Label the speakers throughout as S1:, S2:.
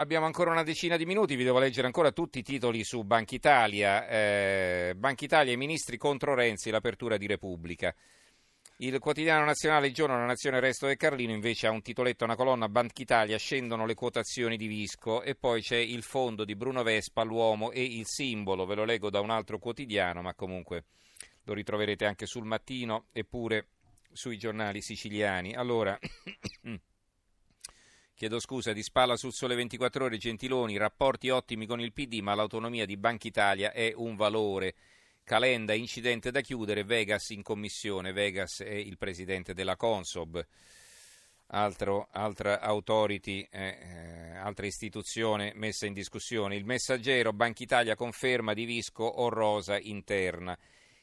S1: Abbiamo ancora una decina di minuti, vi devo leggere ancora tutti i titoli su Banca Italia. Eh, Banca Italia e ministri contro Renzi, l'apertura di Repubblica. Il quotidiano nazionale Il giorno, la nazione, il resto del Carlino invece ha un titoletto, una colonna, Banca Italia, scendono le quotazioni di Visco e poi c'è il fondo di Bruno Vespa, l'uomo e il simbolo, ve lo leggo da un altro quotidiano, ma comunque lo ritroverete anche sul mattino eppure sui giornali siciliani. Allora... Chiedo scusa, di spalla sul sole 24 ore, Gentiloni, rapporti ottimi con il PD, ma l'autonomia di Banca Italia è un valore. Calenda, incidente da chiudere, Vegas in commissione, Vegas è il presidente della Consob. Altro, altra authority, eh, eh, altra istituzione messa in discussione. Il messaggero, Banca Italia conferma di Visco o rosa interna.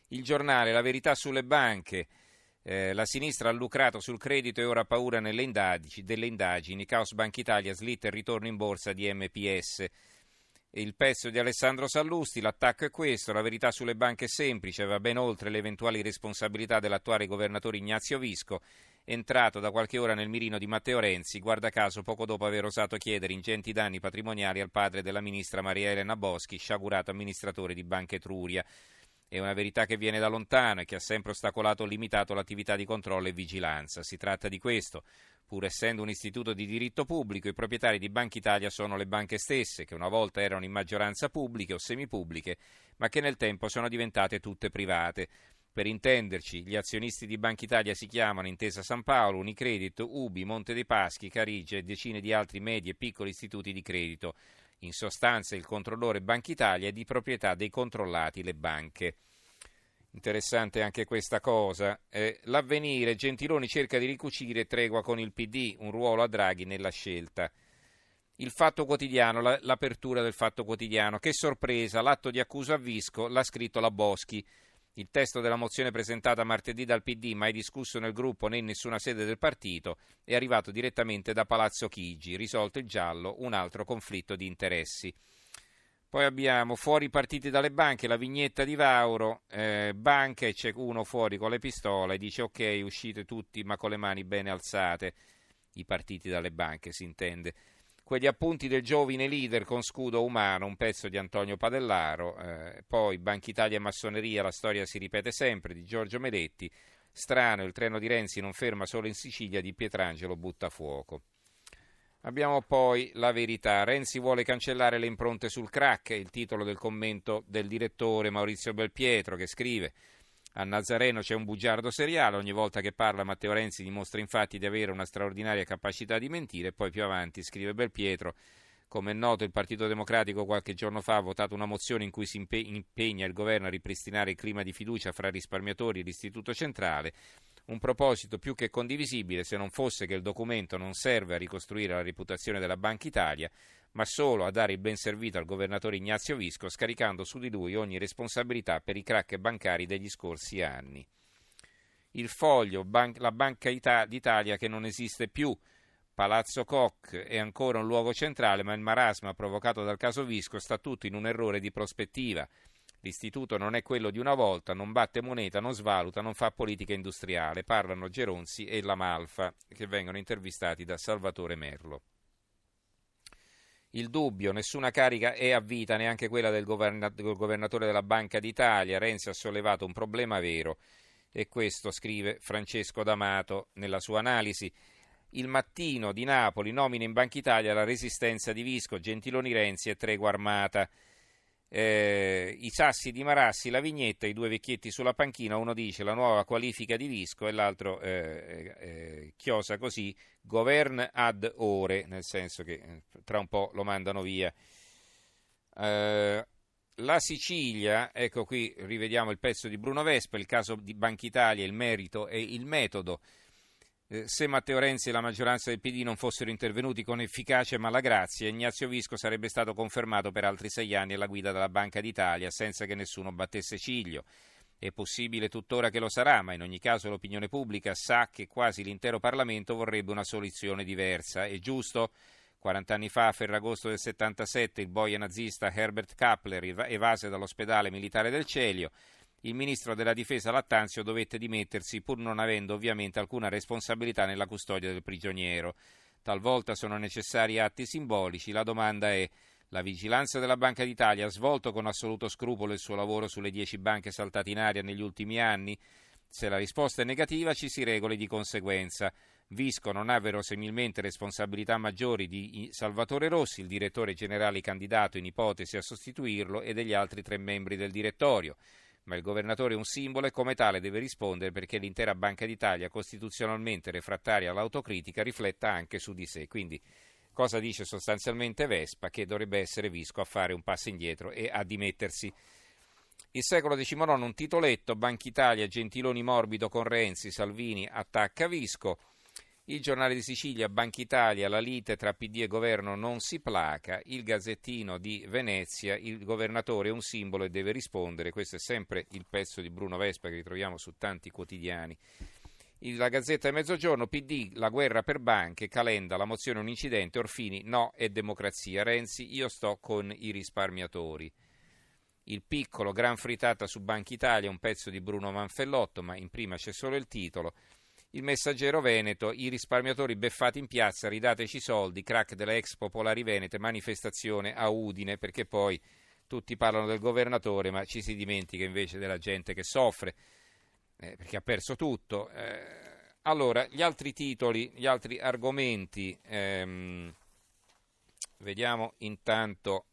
S1: Il giornale, la verità sulle banche. Eh, la sinistra ha lucrato sul credito e ora ha paura indagini, delle indagini. Caos Banca Italia, slitta il ritorno in borsa di MPS. Il pezzo di Alessandro Sallusti, l'attacco è questo, la verità sulle banche è semplice, va ben oltre le eventuali responsabilità dell'attuale governatore Ignazio Visco, entrato da qualche ora nel mirino di Matteo Renzi, guarda caso poco dopo aver osato chiedere ingenti danni patrimoniali al padre della ministra Maria Elena Boschi, sciagurato amministratore di Banca Etruria. È una verità che viene da lontano e che ha sempre ostacolato o limitato l'attività di controllo e vigilanza. Si tratta di questo. Pur essendo un istituto di diritto pubblico, i proprietari di Banca Italia sono le banche stesse, che una volta erano in maggioranza pubbliche o semipubbliche, ma che nel tempo sono diventate tutte private. Per intenderci, gli azionisti di Banca Italia si chiamano Intesa San Paolo, Unicredit, Ubi, Monte dei Paschi, Carige e decine di altri medi e piccoli istituti di credito. In sostanza il controllore Banca Italia è di proprietà dei controllati le banche. Interessante anche questa cosa. Eh, l'avvenire, Gentiloni cerca di ricucire tregua con il PD, un ruolo a Draghi nella scelta. Il fatto quotidiano, la, l'apertura del fatto quotidiano. Che sorpresa, l'atto di accusa a Visco l'ha scritto la Boschi. Il testo della mozione presentata martedì dal PD, mai discusso nel gruppo né in nessuna sede del partito, è arrivato direttamente da Palazzo Chigi, risolto il giallo, un altro conflitto di interessi. Poi abbiamo fuori partiti dalle banche, la vignetta di Vauro, eh, banche, c'è uno fuori con le pistole, dice ok, uscite tutti ma con le mani bene alzate, i partiti dalle banche si intende quegli appunti del giovine leader con scudo umano, un pezzo di Antonio Padellaro, eh, poi Banca Italia e Massoneria, la storia si ripete sempre, di Giorgio Meletti, strano, il treno di Renzi non ferma solo in Sicilia, di Pietrangelo butta fuoco. Abbiamo poi la verità. Renzi vuole cancellare le impronte sul crack, il titolo del commento del direttore Maurizio Belpietro che scrive a Nazareno c'è un bugiardo seriale, ogni volta che parla Matteo Renzi dimostra infatti di avere una straordinaria capacità di mentire, poi più avanti scrive Belpietro, come è noto il Partito Democratico qualche giorno fa ha votato una mozione in cui si impegna il governo a ripristinare il clima di fiducia fra risparmiatori e l'Istituto Centrale, un proposito più che condivisibile se non fosse che il documento non serve a ricostruire la reputazione della Banca Italia, ma solo a dare il ben servito al governatore Ignazio Visco, scaricando su di lui ogni responsabilità per i crack bancari degli scorsi anni. Il foglio, la Banca Ita- d'Italia che non esiste più. Palazzo Koch è ancora un luogo centrale, ma il marasma provocato dal caso Visco sta tutto in un errore di prospettiva. L'istituto non è quello di una volta, non batte moneta, non svaluta, non fa politica industriale. Parlano Geronzi e la Malfa, che vengono intervistati da Salvatore Merlo. Il dubbio, nessuna carica è a vita, neanche quella del, governa- del governatore della Banca d'Italia. Renzi ha sollevato un problema vero e questo scrive Francesco D'Amato nella sua analisi. Il mattino di Napoli nomina in Banca Italia la resistenza di Visco, Gentiloni Renzi e tregua armata eh, i sassi di Marassi, la vignetta, i due vecchietti sulla panchina, uno dice la nuova qualifica di Visco e l'altro eh, eh, chiosa così, govern ad ore, nel senso che eh, tra un po' lo mandano via. Eh, la Sicilia, ecco qui rivediamo il pezzo di Bruno Vespa, il caso di Banca Italia, il merito e il metodo. Eh, se Matteo Renzi e la maggioranza del PD non fossero intervenuti con efficacia e malagrazia, Ignazio Visco sarebbe stato confermato per altri sei anni alla guida della Banca d'Italia senza che nessuno battesse ciglio. È possibile tuttora che lo sarà, ma in ogni caso l'opinione pubblica sa che quasi l'intero Parlamento vorrebbe una soluzione diversa. È giusto? 40 anni fa, a Ferragosto del 77, il boia nazista Herbert Kappler evase dall'ospedale militare del Celio il ministro della difesa Lattanzio dovette dimettersi pur non avendo ovviamente alcuna responsabilità nella custodia del prigioniero. talvolta sono necessari atti simbolici, la domanda è la vigilanza della Banca d'Italia ha svolto con assoluto scrupolo il suo lavoro sulle dieci banche saltate in aria negli ultimi anni? Se la risposta è negativa ci si regoli di conseguenza. Visco non ha verosimilmente responsabilità maggiori di Salvatore Rossi, il direttore generale candidato in ipotesi a sostituirlo, e degli altri tre membri del direttorio. Ma il governatore è un simbolo e come tale deve rispondere perché l'intera Banca d'Italia, costituzionalmente refrattaria all'autocritica, rifletta anche su di sé. Quindi cosa dice sostanzialmente Vespa? Che dovrebbe essere Visco a fare un passo indietro e a dimettersi. Il secolo XIX, un titoletto, Banca Italia, Gentiloni morbido con Renzi, Salvini attacca Visco. Il giornale di Sicilia, Banca Italia, la lite tra PD e governo non si placa. Il Gazzettino di Venezia, il governatore è un simbolo e deve rispondere. Questo è sempre il pezzo di Bruno Vespa che ritroviamo su tanti quotidiani. La Gazzetta del Mezzogiorno, PD, la guerra per banche, Calenda, la mozione un incidente, Orfini, no e democrazia. Renzi, io sto con i risparmiatori. Il piccolo, gran frittata su Banca Italia, un pezzo di Bruno Manfellotto, ma in prima c'è solo il titolo. Il messaggero Veneto, i risparmiatori beffati in piazza, ridateci soldi, crack delle ex popolari venete, manifestazione a Udine, perché poi tutti parlano del governatore, ma ci si dimentica invece della gente che soffre, eh, perché ha perso tutto. Eh, allora, gli altri titoli, gli altri argomenti, ehm, vediamo intanto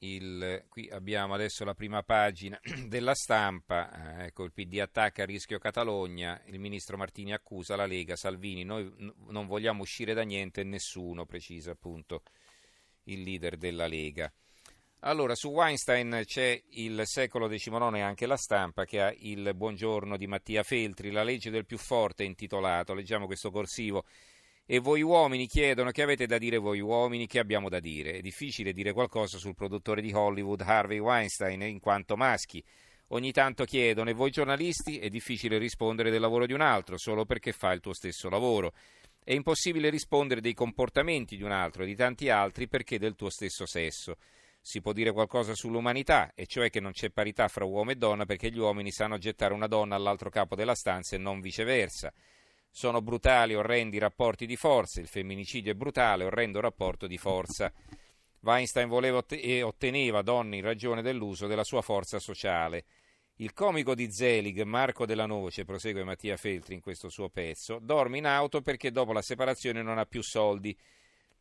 S1: il, qui abbiamo adesso la prima pagina della stampa, eh, ecco il PD attacca a rischio Catalogna, il ministro Martini accusa la Lega, Salvini, noi non vogliamo uscire da niente e nessuno, precisa appunto il leader della Lega. Allora, su Weinstein c'è il secolo XIX e anche la stampa che ha il buongiorno di Mattia Feltri, la legge del più forte intitolato, leggiamo questo corsivo, e voi uomini chiedono che avete da dire voi uomini, che abbiamo da dire. È difficile dire qualcosa sul produttore di Hollywood Harvey Weinstein in quanto maschi. Ogni tanto chiedono e voi giornalisti è difficile rispondere del lavoro di un altro solo perché fa il tuo stesso lavoro. È impossibile rispondere dei comportamenti di un altro e di tanti altri perché del tuo stesso sesso. Si può dire qualcosa sull'umanità, e cioè che non c'è parità fra uomo e donna perché gli uomini sanno gettare una donna all'altro capo della stanza e non viceversa. Sono brutali, orrendi rapporti di forza, il femminicidio è brutale, orrendo rapporto di forza. Weinstein voleva e otteneva donne in ragione dell'uso della sua forza sociale. Il comico di Zelig, Marco della Noce, prosegue Mattia Feltri in questo suo pezzo, dorme in auto perché dopo la separazione non ha più soldi.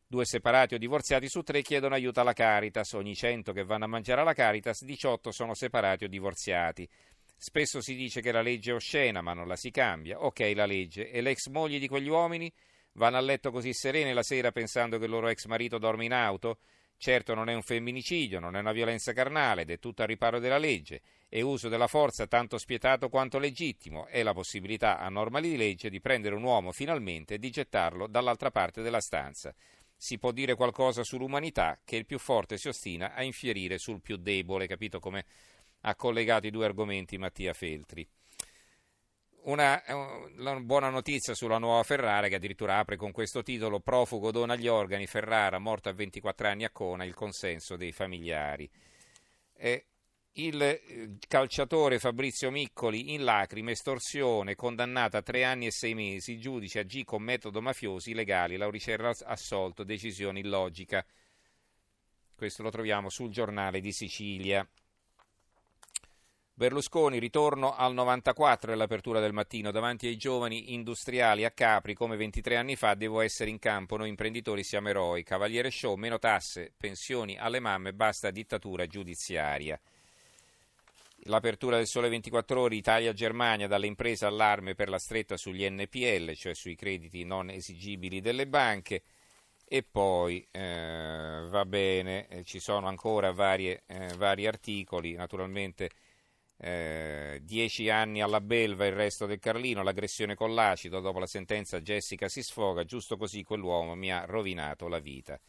S1: Due separati o divorziati su tre chiedono aiuto alla Caritas. Ogni cento che vanno a mangiare alla Caritas, 18 sono separati o divorziati. Spesso si dice che la legge è oscena, ma non la si cambia. Ok, la legge. E le ex mogli di quegli uomini vanno a letto così serene la sera pensando che il loro ex marito dorme in auto? Certo non è un femminicidio, non è una violenza carnale ed è tutto a riparo della legge. È uso della forza tanto spietato quanto legittimo. È la possibilità a norma di legge di prendere un uomo finalmente e di gettarlo dall'altra parte della stanza. Si può dire qualcosa sull'umanità che il più forte si ostina a infierire sul più debole, capito come ha collegato i due argomenti Mattia Feltri. Una, una, buona notizia sulla nuova Ferrara che addirittura apre con questo titolo Profugo dona gli organi, Ferrara morto a 24 anni a Cona, il consenso dei familiari. Eh, il eh, calciatore Fabrizio Miccoli in lacrime, estorsione, condannato a tre anni e sei mesi, giudice agì con metodo mafiosi legali, Lauricerra assolto, decisione illogica. Questo lo troviamo sul giornale di Sicilia. Berlusconi, ritorno al 94 nell'apertura del mattino, davanti ai giovani industriali a Capri, come 23 anni fa, devo essere in campo, noi imprenditori siamo eroi, Cavaliere Show, meno tasse, pensioni alle mamme, basta dittatura giudiziaria. L'apertura del Sole 24 Ore Italia-Germania dalle imprese allarme per la stretta sugli NPL, cioè sui crediti non esigibili delle banche. E poi eh, va bene, eh, ci sono ancora varie, eh, vari articoli, naturalmente eh, dieci anni alla belva il resto del Carlino, l'aggressione con l'acido, dopo la sentenza Jessica si sfoga, giusto così quell'uomo mi ha rovinato la vita.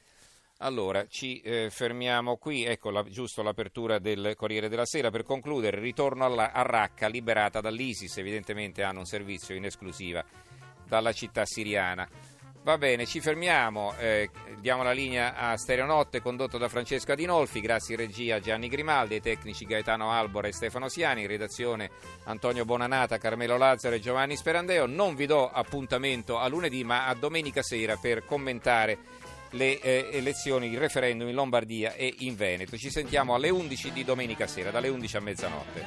S1: Allora, ci eh, fermiamo qui, ecco la, giusto l'apertura del Corriere della Sera. Per concludere, ritorno alla, a Raqqa, liberata dall'ISIS, evidentemente hanno un servizio in esclusiva dalla città siriana. Va bene, ci fermiamo, eh, diamo la linea a Stereonotte condotto da Francesco Adinolfi, grazie in regia Gianni Grimaldi, ai tecnici Gaetano Albora e Stefano Siani, in redazione Antonio Bonanata, Carmelo Lazzaro e Giovanni Sperandeo. Non vi do appuntamento a lunedì ma a domenica sera per commentare le eh, elezioni, il referendum in Lombardia e in Veneto. Ci sentiamo alle 11 di domenica sera, dalle 11 a mezzanotte.